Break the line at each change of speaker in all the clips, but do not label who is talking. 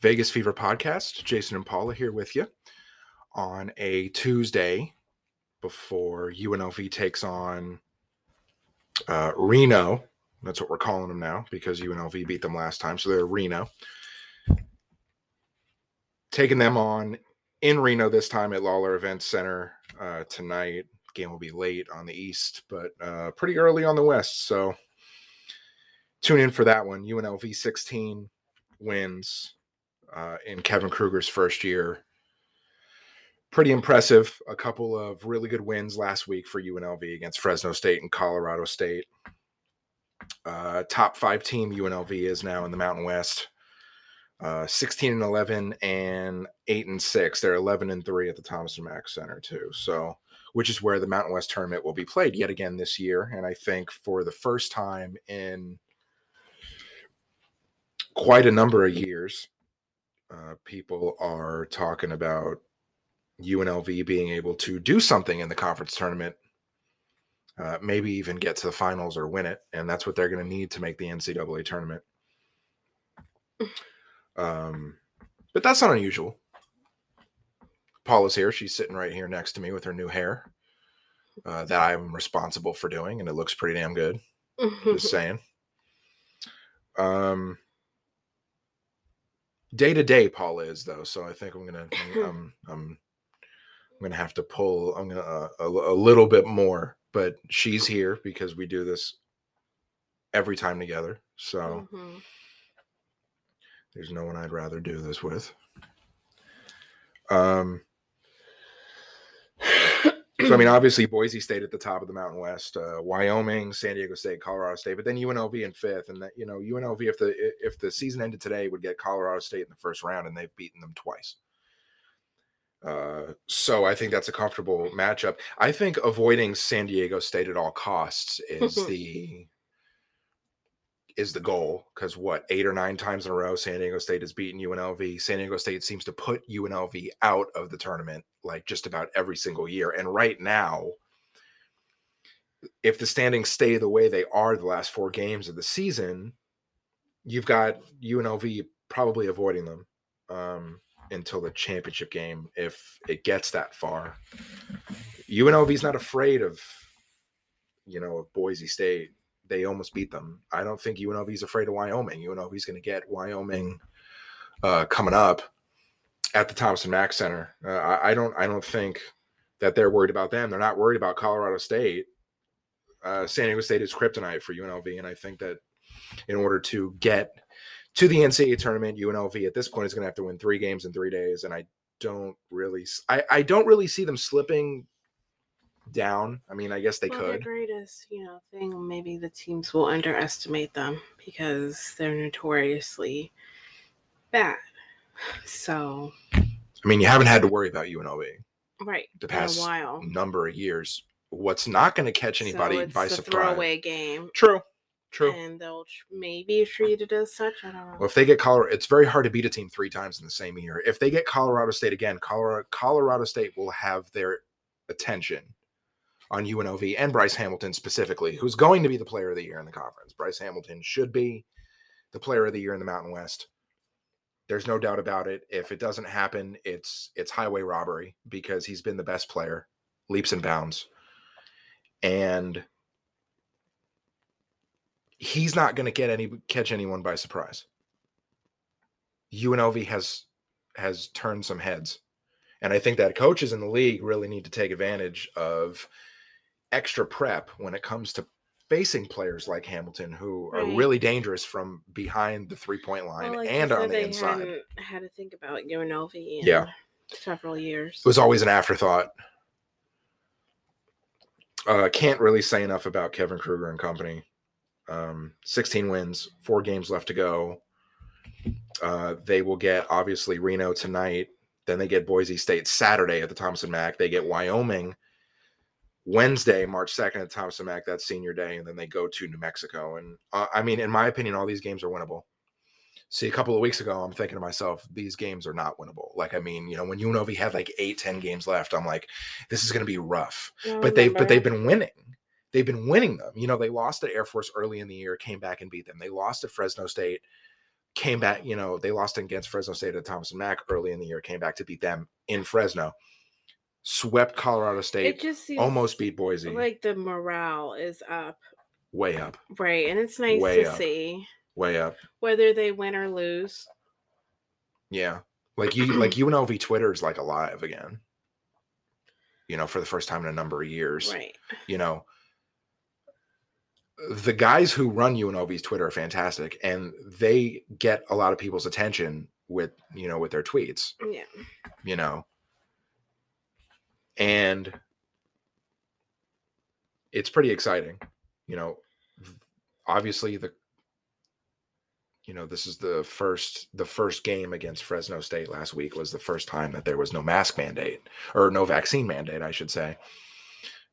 Vegas Fever podcast. Jason and Paula here with you on a Tuesday before UNLV takes on uh, Reno. That's what we're calling them now because UNLV beat them last time. So they're Reno. Taking them on in Reno this time at Lawlor Events Center uh, tonight. Game will be late on the east, but uh, pretty early on the west. So tune in for that one. UNLV 16 wins uh, in Kevin Kruger's first year. Pretty impressive. A couple of really good wins last week for UNLV against Fresno State and Colorado State. Uh, top five team UNLV is now in the Mountain West. Uh, 16 and 11 and 8 and 6. They're 11 and 3 at the Thomas Mack Center, too. So, which is where the Mountain West tournament will be played yet again this year. And I think for the first time in quite a number of years, uh, people are talking about UNLV being able to do something in the conference tournament, uh, maybe even get to the finals or win it, and that's what they're going to need to make the NCAA tournament. Um, but that's not unusual. Paula's here; she's sitting right here next to me with her new hair uh, that I'm responsible for doing, and it looks pretty damn good. Just saying. Um, day to day paul is though so i think i'm gonna I'm, I'm, I'm gonna have to pull i'm gonna uh, a, a, little bit more but she's here because we do this every time together so mm-hmm. there's no one i'd rather do this with um so I mean, obviously Boise State at the top of the Mountain West, uh, Wyoming, San Diego State, Colorado State, but then UNLV in fifth, and that you know UNLV if the if the season ended today would get Colorado State in the first round, and they've beaten them twice. Uh, so I think that's a comfortable matchup. I think avoiding San Diego State at all costs is the is the goal because what eight or nine times in a row San Diego State has beaten UNLV. San Diego State seems to put UNLV out of the tournament like just about every single year. And right now, if the standings stay the way they are the last four games of the season, you've got UNLV probably avoiding them um, until the championship game if it gets that far. UNLV is not afraid of you know of Boise State they almost beat them. I don't think UNLV is afraid of Wyoming. UNLV is going to get Wyoming uh, coming up at the Thomas and Mack Center. Uh, I, I, don't. I don't think that they're worried about them. They're not worried about Colorado State. Uh, San Diego State is kryptonite for UNLV, and I think that in order to get to the NCAA tournament, UNLV at this point is going to have to win three games in three days, and I don't really. I, I don't really see them slipping down. I mean, I guess they well, could.
Their greatest, you know, thing maybe the teams will underestimate them because they're notoriously bad. So,
I mean, you haven't had to worry about UNLV,
right?
The past while number of years. What's not going to catch anybody so by surprise?
Throwaway game.
True. True.
And they'll maybe treat it as such. I don't know.
Well, if they get Colorado, it's very hard to beat a team three times in the same year. If they get Colorado State again, Colorado Colorado State will have their attention on UNLV and Bryce Hamilton specifically, who's going to be the player of the year in the conference. Bryce Hamilton should be the player of the year in the Mountain West. There's no doubt about it. If it doesn't happen, it's it's highway robbery because he's been the best player, leaps and bounds. And he's not going to get any catch anyone by surprise. UNLV has has turned some heads. And I think that coaches in the league really need to take advantage of extra prep when it comes to facing players like Hamilton who right. are really dangerous from behind the three point line well, like and on the inside.
I had to think about UNLV in
yeah.
several years.
It was always an afterthought. Uh, can't really say enough about Kevin Kruger and company. Um, 16 wins, four games left to go. Uh, they will get obviously Reno tonight. Then they get Boise State Saturday at the Thomas Mack. They get Wyoming Wednesday, March 2nd at Thomas and Mack, that's senior day, and then they go to New Mexico. And uh, I mean, in my opinion, all these games are winnable. See, a couple of weeks ago, I'm thinking to myself, these games are not winnable. Like, I mean, you know, when UNLV had like eight, 10 games left, I'm like, this is going to be rough. but they've, but they've been winning. They've been winning them. You know, they lost at Air Force early in the year, came back and beat them. They lost at Fresno State came back, you know, they lost against Fresno State at Thomas and Mack early in the year, came back to beat them in Fresno, swept Colorado State,
It just seems
almost beat Boise,
like the morale is up,
way up,
right? And it's nice
Way
to
up.
see
way up.
whether they win or lose.
Yeah. Like you like UNLV Twitter is like alive again. You know, for the first time in a number of years.
Right.
You know. The guys who run UNLV's Twitter are fantastic and they get a lot of people's attention with, you know, with their tweets,
Yeah.
you know. And it's pretty exciting. You know, obviously the you know this is the first the first game against fresno state last week was the first time that there was no mask mandate or no vaccine mandate i should say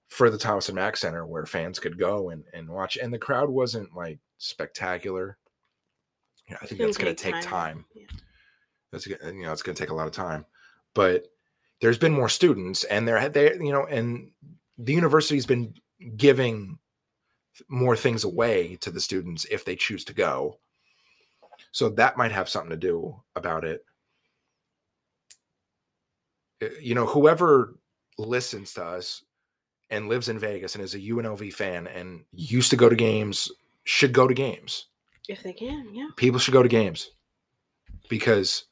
for the thomas and mack center where fans could go and, and watch and the crowd wasn't like spectacular yeah, i think that's going to
take
time,
time. Yeah.
that's gonna- you know it's going to take a lot of time but there's been more students and there they you know and the university's been giving more things away to the students if they choose to go. So that might have something to do about it. Uh, you know whoever listens to us and lives in vegas and is a unlv fan and used to go to games should go to games.
If they can, yeah.
people should go to games because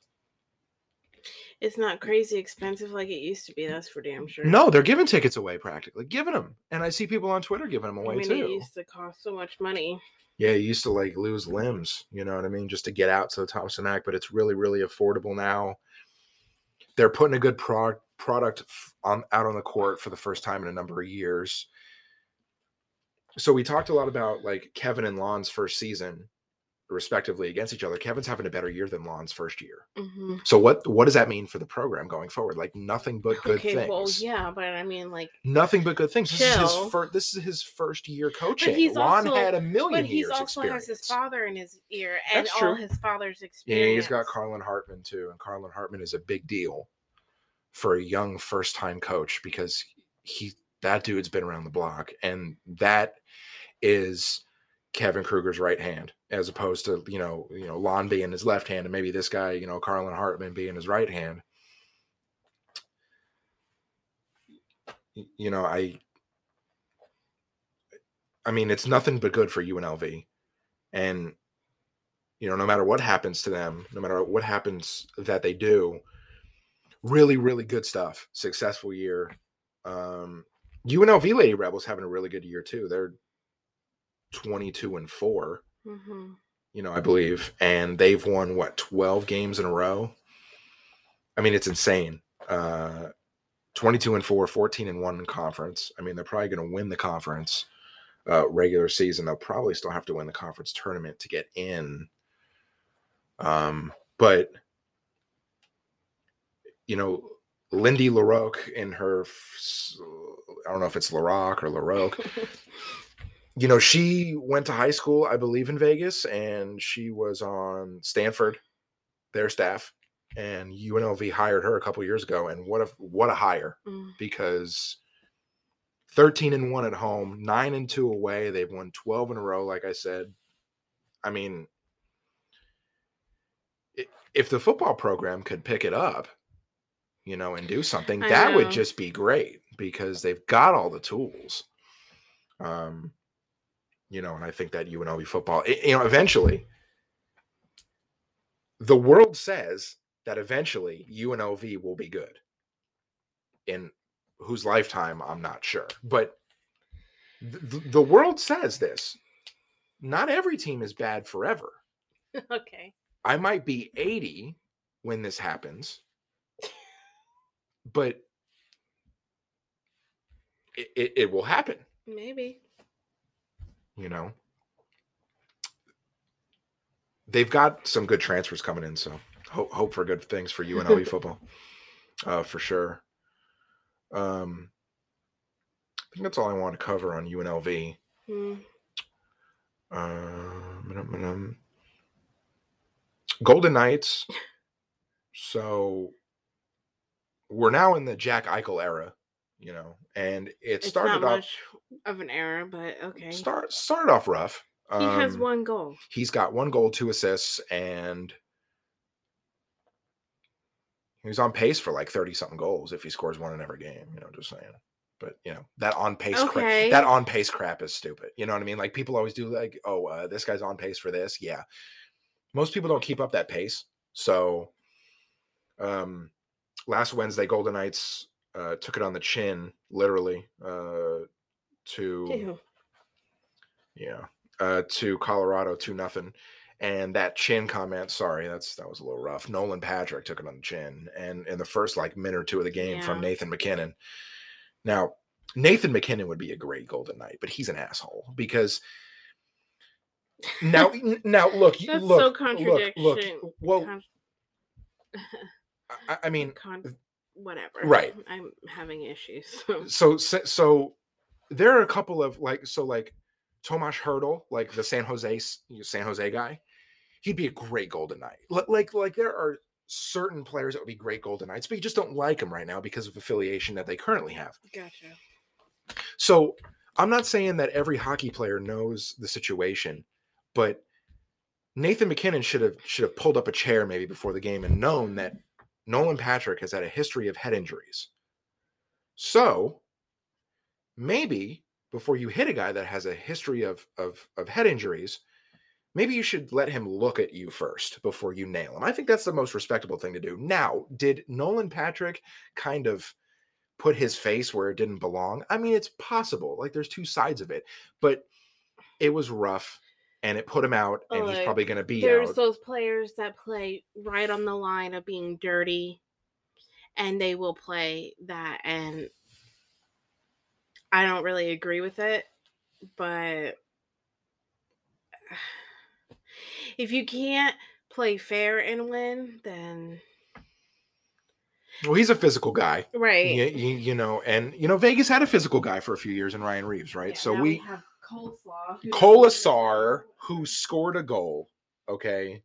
It's not crazy expensive like it used to be. That's for damn sure.
no they're giving tickets away practically giving them and i see people on twitter giving them
I
away
mean, it
too
used to cost so much money.
yeah you used to like lose limbs you know what i mean just to get out to the thomas mack but it's really really affordable now they're putting a good pro- product f- on out on the court for the first time in a number of years so we talked a lot about like kevin and lon's first season respectively against each other kevin's having a better year than lon's first year.
Hmm
so what what does that mean for the program going forward? Like nothing but good
okay,
things.
well, yeah, but I mean, like,
nothing but good things. This is his first this is his first year coaching.
he's
lon
also-
had a million
but he's also
experience
has his father in his ear and
That's
all his father's experience.
Yeah, he's got Carlin Hartman too, and Carlin Hartman is a big deal for a young first-time coach because he that dude's been around the block, and that is Kevin Kruger's right hand, as opposed to you know you know Lon being his left hand, and maybe this guy you know Carlin Hartman being his right hand. You know, I, I mean, it's nothing but good for UNLV, and you know, no matter what happens to them, no matter what happens that they do, really, really good stuff. Successful year. Um, UNLV Lady Rebels having a really good year too. They're 22 and four,
hmm
you know, I believe, and they've won what 12 games in a row. I mean, it's insane. Uh, 22 and four, 14 and one in conference. I mean, they're probably going to win the conference uh, regular season. They'll probably still have to win the conference tournament to get in. Um, but you know, Lindy LaRocque in her, I don't know if it's LaRocque or LaRocque, you know, she went to high school, I believe, in Vegas, and she was on Stanford, their staff, and UNLV hired her a couple years ago. And what a what a hire
Mm.
because 13 and 1 at home, 9 and 2 away. They've won 12 in a row, like I said. I mean, if the football program could pick it up, you know, and do something,
I
that would just be great because they've got all the tools. Um, you know, and I think that UNLV football, i- you know, eventually, the world says that eventually UNLV will be good. In whose lifetime, I'm not sure, but the, the world says this. Not every team is bad forever.
okay.
I might be 80 when this happens, but it, it, it will happen,
Maybe.
You know. They've got some good transfers coming in, so hope, hope for good things for UNLV football, uh, for sure. Um, I think that's all I want to cover on UNLV.
Mm.
Um, Golden Knights. So we're now in the Jack Eichel era, you know, and it
It's
started off
of an error, but okay.
start started off rough.
He has
Um,
one goal.
He's got one goal, two assists, and he's on pace for like 30 something goals if he scores one in every game, you know, just saying. But you know, that on pace crap
Okay.
that on pace crap is stupid. You know what I mean? Like people always do like, oh, uh, this guy's on pace for this. Yeah. Most people don't keep up that pace. So um last Wednesday, Golden Knights uh took it on the chin, literally, uh to
Ew.
yeah. Uh to Colorado two nothing. And that chin comment, sorry, that's that was a little rough. Nolan Patrick took it on the chin. And in the first like minute or two of the game from Nathan MacKinnon. Now, Nathan MacKinnon would be a great Golden Knight, but he's an asshole because now now look, you
That's so
look, look,
contradiction.
look. Well, I, I mean,
con- whatever.
Right.
I'm having issues. So.
so so there are a couple of like so like Tomas Hertl, like the San Jose San Jose guy, he'd be a great Golden Knight. Li- Like like there are certain players that would be great Golden Knights, but you just don't like them right now because of affiliation that they currently have.
Gotcha.
So I'm not saying that every hockey player knows the situation, but Nathan MacKinnon should have should have pulled up a chair maybe before the game and known that Nolan Patrick has had a history of head injuries. So maybe before you hit a guy that has a history of of, of head injuries, maybe you should let him look at you first before you nail him. I think that's the most respectable thing to do. Now, did Nolan Patrick kind of put his face where it didn't belong? I mean, it's possible. Like there's two sides of it, but it was rough and it put him out oh, and he's probably going to be
There's
out.
those players that play right on the line of being dirty, and they will play that. And I don't really agree with it, but if you can't play fair and win, then
well, he's a physical guy.
right.
You, you, you know, and you know, Vegas had a physical guy for a few years in Ryan Reaves, right?
Yeah,
so
now
we
have coleslaw. who-
Kolesar, who scored a goal, okay.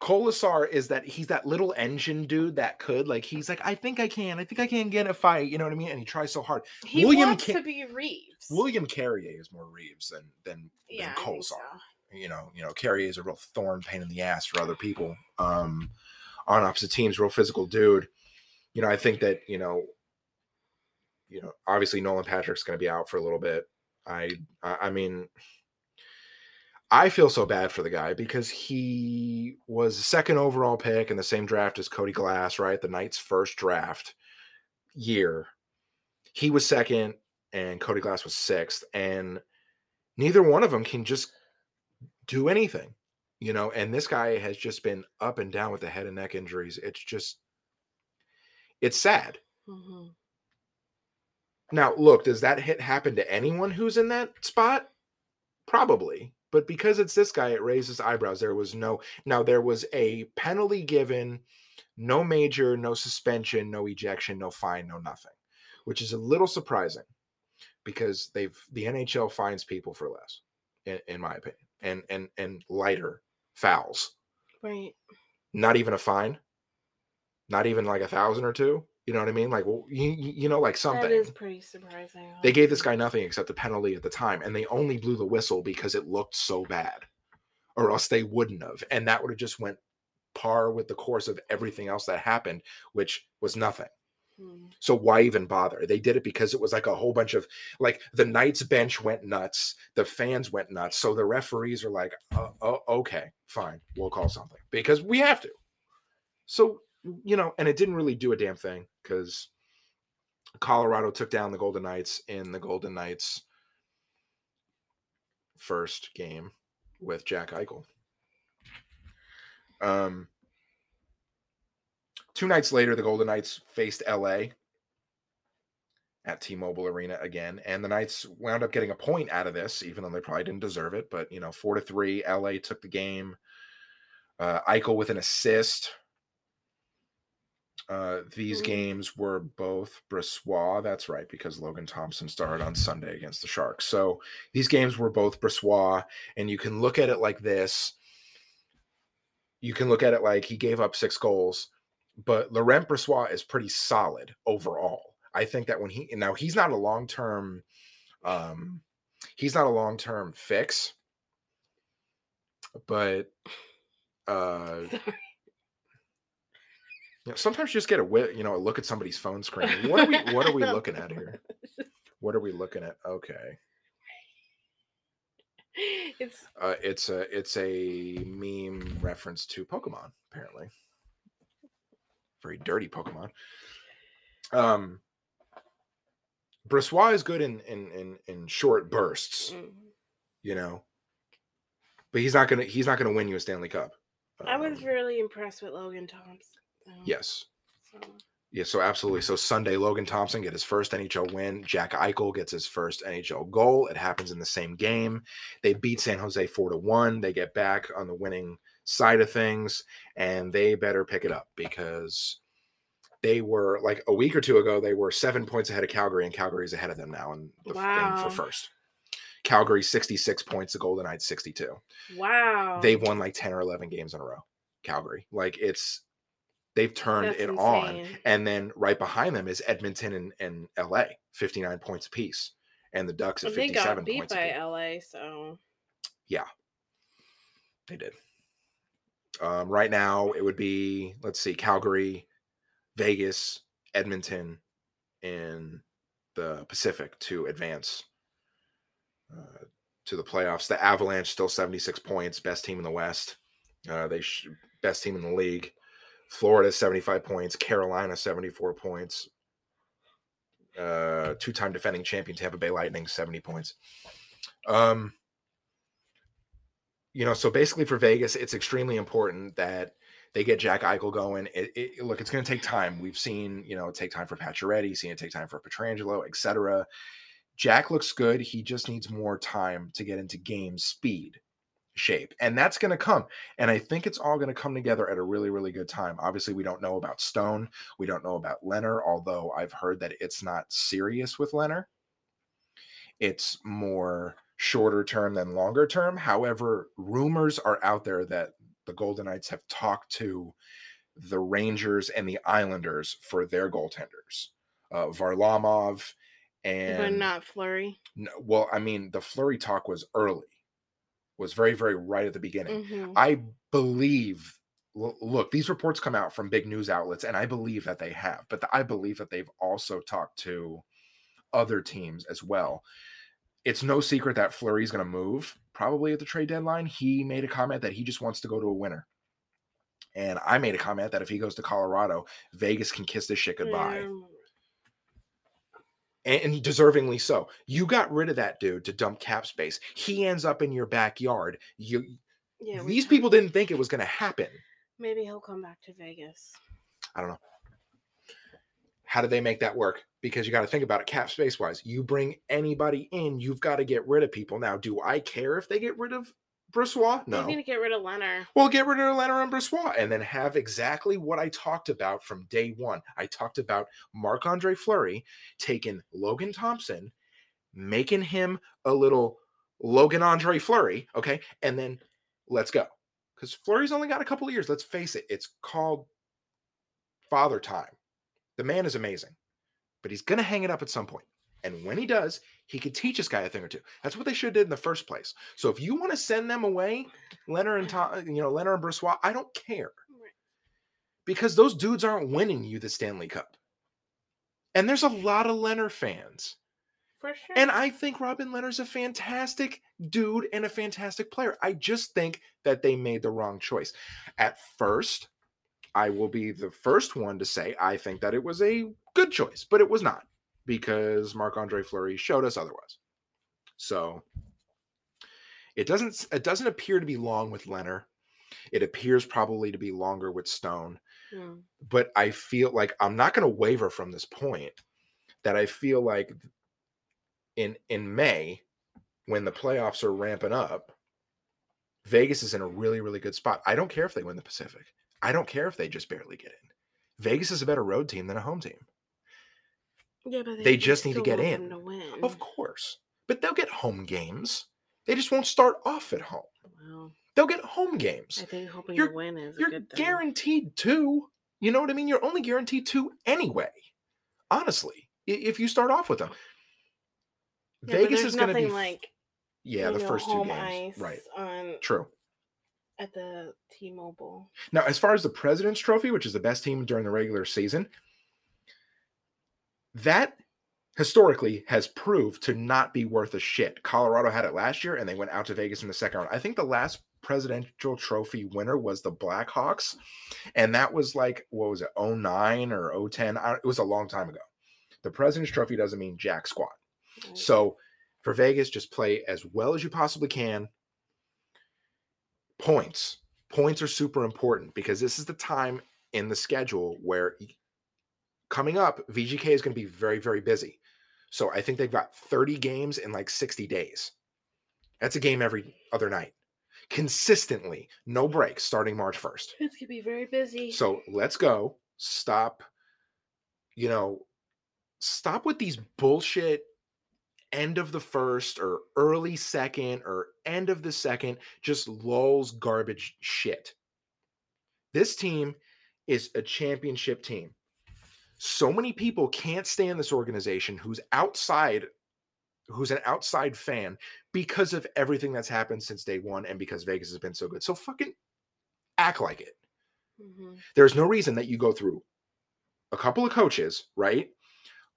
Kolesar is that he's that little engine dude that could like he's like I think I can I think I can get a fight you know what I mean and he tries so hard.
he
William
wants
Ca-
to be Reaves.
William Carrier is more Reaves than than
yeah,
than Kolesar.
so.
You know you know Carrier is a real thorn pain in the ass for other people. Um, on opposite teams, real physical dude. You know I think that you know you know obviously Nolan Patrick's going to be out for a little bit. I I mean I feel so bad for the guy because he was second overall pick in the same draft as Cody Glass, right? The Knights' first draft year. He was second and Cody Glass was sixth. And neither one of them can just do anything, you know. And this guy has just been up and down with the head and neck injuries. It's just, it's sad.
Mhm.
Now, look, does that hit happen to anyone who's in that spot? Probably. But because it's this guy, it raises eyebrows. There was no, now there was a penalty given, no major, no suspension, no ejection, no fine, no nothing, which is a little surprising because they've, the NHL fines people for less, in, in my opinion, and, and, and lighter fouls.
Right.
Not even a fine, not even like a thousand or two. You know what I mean? Like, well, you, you know, like something
That is pretty surprising.
they gave this guy nothing except the penalty at the time and they only blew the whistle because it looked so bad or else they wouldn't have and that would have just went par with the course of everything else that happened which was nothing
Hmm.
so why even bother they did it because it was like a whole bunch of like the knights bench went nuts the fans went nuts so the referees are like oh, oh okay fine we'll call something because we have to so you know and it didn't really do a damn thing because Colorado took down the Golden Knights in the Golden Knights first game with Jack Eichel. Um, two nights later, the Golden Knights faced LA at T-Mobile Arena again, and the Knights wound up getting a point out of this, even though they probably didn't deserve it. But you know, four to three, LA took the game. Uh, Eichel with an assist. Uh, these
Mhm.
games were both Brossoit. That's right, because Logan Thompson started on Sunday against the Sharks. So these games were both Brossoit, and you can look at it like this. You can look at it like he gave up six goals, but Laurent Brossoit is pretty solid overall. I think that when he now he's not a long term um he's not a long term fix, but uh,
Sorry.
You know, sometimes you just get a wi- you know a look at somebody's phone screen. What are we What are we looking at here? What are we looking at? Okay,
It's
uh, it's a it's a meme reference to Pokemon. Apparently, very dirty Pokemon. Um, Brossoit is good in in in, in short bursts.
mm.
you know. But he's not gonna he's not gonna win you a Stanley Cup.
I was
Um,
really impressed with Logan Thompson.
Yes.
so-
Yeah, so absolutely. So Sunday, Logan Thompson get his first NHL win. Jack Eichel gets his first NHL goal. It happens in the same game. They beat San Jose four to one. They get back on the winning side of things, and they better pick it up because they were like a week or two ago. They were seven points ahead of Calgary, and Calgary's ahead of them now in, the, in for first. Calgary sixty six points. The Golden Knights sixty two.
Wow.
they've won like 10 or 11 games in a row calgary like it's they've turned
That's
it on and then right behind them is edmonton and, and la 59 points apiece and the ducks at
Well, they
57
got beat
points
by. LA, so.
Yeah, they did. Um, right now it would be let's see calgary vegas edmonton in the pacific to advance uh, to the playoffs. The avalanche still 76 points best team in the west. Uh, they sh- best team in the league florida 75 points carolina 74 points uh, two-time defending champion tampa bay lightning 70 points um, you know, so basically for Vegas, it's extremely important that they get Jack Eichel going. It, it, look, it's going to take time. We've seen, you know, take time for Pacioretty, seen it take time for Pietrangelo, etc. Jack looks good. He just needs more time to get into game speed shape, and that's going to come. And I think it's all going to come together at a really, really good time. Obviously, we don't know about Stone. We don't know about Lehner, although I've heard that it's not serious with Lehner. It's more shorter term than longer term. However, rumors are out there that the Golden Knights have talked to the Rangers and the Islanders for their goaltenders, uh, Varlamov and
but not Fleury.
no, well, I mean, the Fleury talk was early, was very, very right at the beginning.
Mhm.
I believe. l- Look, these reports come out from big news outlets, and I believe that they have, but I believe that they've also talked to other teams as well. It's no secret that Fleury's going to move probably at the trade deadline. He made a comment that he just wants to go to a winner. And I made a comment that if he goes to Colorado, Vegas can kiss this shit goodbye.
Yeah.
And, deservingly so. You got rid of that dude to dump cap space. He ends up in your backyard. You
Yeah,
these people didn't think it was going to happen.
Maybe he'll come back to Vegas.
I don't know. How do they make that work? Because you got to think about it cap space wise. You bring anybody in, you've got to get rid of people. Now, do I care if they get rid of
Brossoit?
No.
need to get rid of Lehner.
Well, get rid of Lehner and Brossoit and then have exactly what I talked about from day one. I talked about Marc Andre Fleury taking Logan Thompson, making him a little Logan Andre Fleury, okay, and then let's go. Because Fleury's only got a couple of years. Let's face it, it's called father time. The man is amazing, but he's going to hang it up at some point. And when he does, he could teach this guy a thing or two. That's what they should have did in the first place. So if you want to send them away, Lehner and Tom, uh, you know, Lehner and Brossoit, I don't care because those dudes aren't winning you the Stanley Cup. And there's a lot of Lehner fans.
For sure.
And I think Robin Lehner's a fantastic dude and a fantastic player. I just think that they made the wrong choice. At first, I will be the first one to say I think that it was a good choice, but it was not because Marc Andre Fleury showed us otherwise. So it doesn't it doesn't appear to be long with Lehner. It appears probably to be longer with Stone
Hmm.
but I feel like I'm not going to waver from this point that I feel like in in May when the playoffs are ramping up Vegas is in a really really good spot. I don't care if they win the Pacific. I don't care if they just barely get in. Vegas is a better road team than a home team.
Yeah, but
They
we
just need to get in.
To win.
Of course. But they'll get home games. They just won't start off at home.
Well,
They'll get home games.
I think hoping
You're-
to win is a good thing.
You're guaranteed two. You know what I mean? You're only guaranteed two anyway. Honestly, if you start off with them.
Yeah,
Vegas is going to be
like
yeah the
know,
first two games, right?
On
True.
at the T-Mobile.
Now, as far as the President's Trophy, which is the best team during the regular season, that historically has proved to not be worth a shit. Colorado had it last year and they went out to Vegas in the second round. I think the last presidential trophy winner was the Blackhawks. And that was like, what was it, 09 or 010? It was a long time ago. The President's Trophy doesn't mean jack squat.
right?
So for Vegas, just play as well as you possibly can. Points. Points are super important because this is the time in the schedule where coming up, VGK is going to be very, very busy. So I think they've got 30 games in like 60 days. That's a game every other night. Consistently, no breaks starting March 1st.
It's gonna be very busy.
So let's go. Stop, you know, stop with these bullshit end of the first or early second or end of the second, just lulls garbage shit. This team is a championship team. So many people can't stand this organization who's outside, who's an outside fan because of everything that's happened since day one and because Vegas has been so good. So fucking act like it
Mhm.
there's no reason that you go through a couple of coaches, right?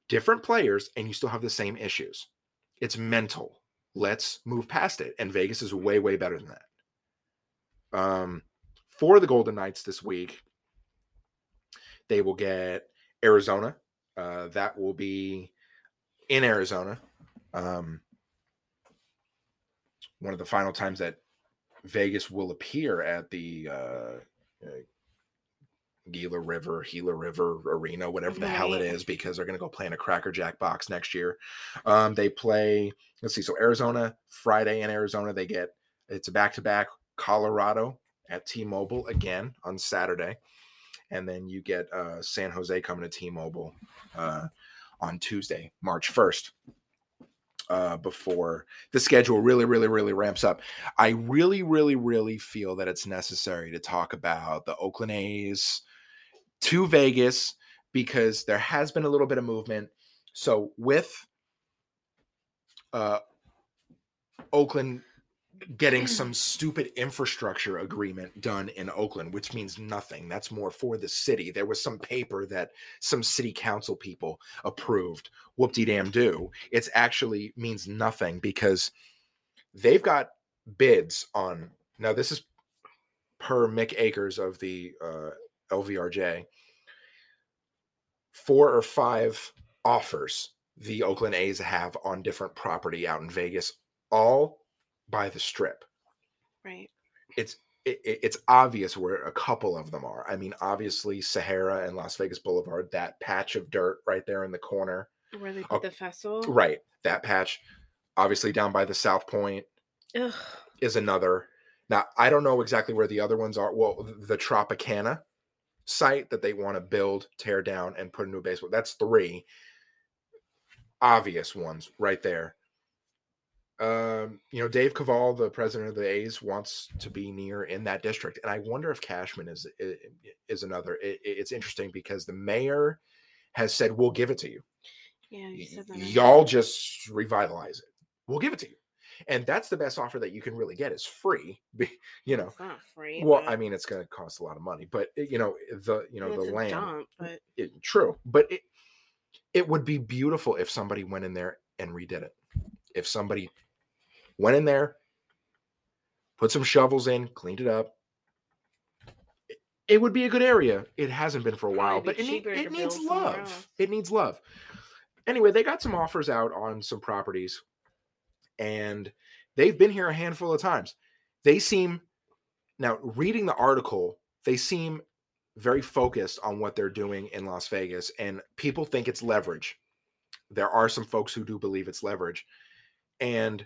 Different players, and you still have the same issues. It's mental. Let's move past it. And Vegas is way, way better than that. Um, for the Golden Knights this week, they will get Arizona. Uh, that will be in Arizona. Um, one of the final times that Vegas will appear at the uh, uh, Gila River, Gila River Arena, whatever the hell it is, because they're going to go play in a Cracker Jack box next year. Um, they play, let's see, so Arizona, Friday in Arizona, they get it's a back to back Colorado at T Mobile again on Saturday. And then you get uh, San Jose coming to T Mobile uh, on Tuesday, March 1st. Uh, before the schedule really, really, really ramps up. I really, really, really feel that it's necessary to talk about the Oakland A's to Vegas because there has been a little bit of movement. So with uh, Oakland getting some stupid infrastructure agreement done in Oakland, which means nothing. That's more for the city. There was some paper that some city council people approved. Whoop de damn do. It's actually means nothing because they've got bids on. Now this is per Mick Akers of the uh, LVRJ. Four or five offers the Oakland A's have on different property out in Vegas, all by the strip
Right.
it's it, it- it's obvious where a couple of them are. I mean, obviously Sahara and Las Vegas Boulevard, that patch of dirt right there in the corner,
Where they
Oh,
put the festival.
right? That patch, obviously down by the South Point
Ugh.
is another. Now I don't know exactly where the other ones are. Well, the Tropicana site that they want to build, tear down, and put a new baseball. That's three obvious ones right there. Um, you know, Dave Kaval, the president of the A's, wants to be near in that district, and I wonder if Cashman is is another. It, it's interesting because the mayor has said we'll give it to you.
Yeah, you said that.
Y'all just revitalize it. We'll give it to you, and that's the best offer that you can really get is free. You know,
It's not free.
well, I mean, it's going to cost a lot of money, but uh, you know, the you know the land.
dump, but
It, true, but it it would be beautiful if somebody went in there and redid it. If somebody went in there, put some shovels in, cleaned it up. it- would be a good area. It hasn't been for a while, but it, need, it needs love.
else.
It needs love. Anyway, they got some offers out on some properties, and they've been here a handful of times. They seem now reading the article, they seem very focused on what they're doing in Las Vegas, and people think it's leverage. There are some folks who do believe it's leverage, and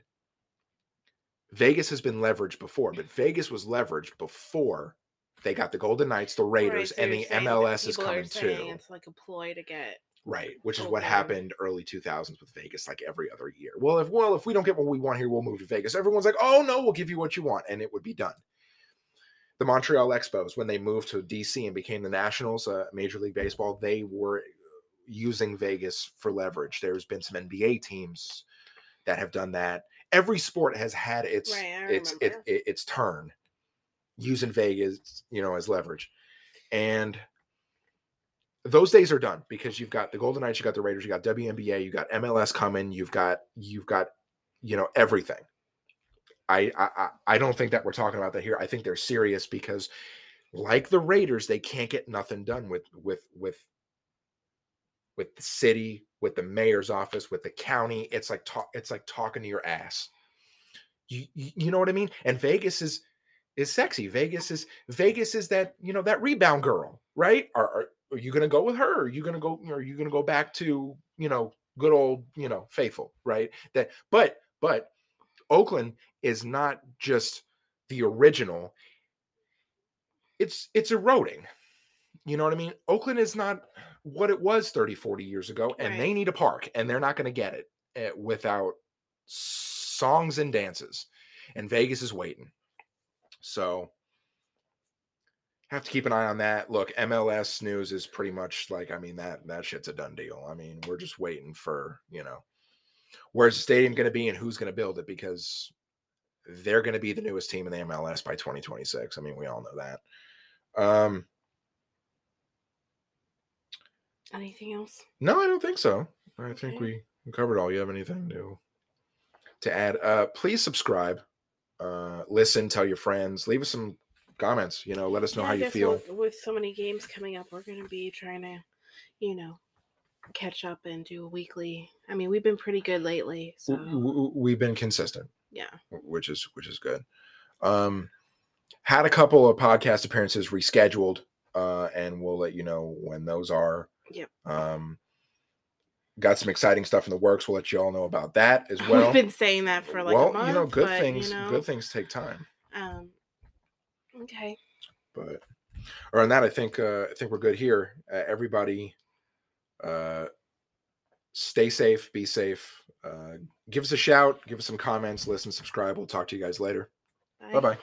Vegas has been leveraged before, but Vegas was leveraged before they got the Golden Knights, the
Right,
Raiders,
so
and the MLS is coming too.
It's like a ploy to get.
Right, which is what happened early 2000s with Vegas, like every other year. Well, if well, if we don't get what we want here, we'll move to Vegas. Everyone's like, "Oh no, we'll give you what you want," and it would be done. The Montreal Expos, when they moved to DC and became the Nationals, uh, Major League Baseball, they were using Vegas for leverage. There's been some NBA teams that have done that. Every sport has had its
Right,
its it, it, its turn using Vegas, you know, as leverage. And those days are done because you've got the Golden Knights, you got the Raiders, you got WNBA, you got MLS coming, you've got you've got you know everything. I I I- I don't think that we're talking about that here. I think they're serious because like the Raiders, they can't get nothing done with with with with the city, with the mayor's office, with the county. It's like talk it's like talking to your ass. You, you know what I mean? And Vegas is is sexy. Vegas is Vegas is that, you know, that rebound girl, right? Are are, are you gonna go with her? Are you gonna go, are you gonna go back to, you know, good old, you know, faithful, right? That but but Oakland is not just the original. It's it's eroding. You know what I mean? Oakland is not what it was 30, 40 years ago, and they need a park, and they're not going to get it eh, without songs and dances. And Vegas is waiting. So have to keep an eye on that. Look, MLS news is pretty much like, I mean, that that shit's a done deal. I mean, we're just waiting for, you know, where's the stadium going to be and who's going to build it because they're going to be the newest team in the MLS by 2026. I mean, we all know that. Um,
Anything else?
no, I don't think so. I think
Okay.
we covered all. You have anything new to add? Uh, please subscribe, uh, listen, tell your friends, leave us some comments. You know, let us know
Yeah,
how you feel.
With, with so many games coming up, we're going to be trying to, you know, catch up and do a weekly. I mean, we've been pretty good lately. So,
We've been consistent.
yeah.
which is which is good. Um, had a couple of podcast appearances rescheduled, uh, and we'll let you know when those are.
Yep.
Um, got some exciting stuff in the works. We'll let you all know about that as well.
We've been saying that for like
well,
a month.
you know, good
but,
things.
You know,
Good things take time.
Um, okay.
But, or on that, I think uh, I think we're good here. Uh, everybody, uh, stay safe, be safe. Uh, give us a shout, give us some comments, listen, subscribe. We'll talk to you guys later. Bye bye.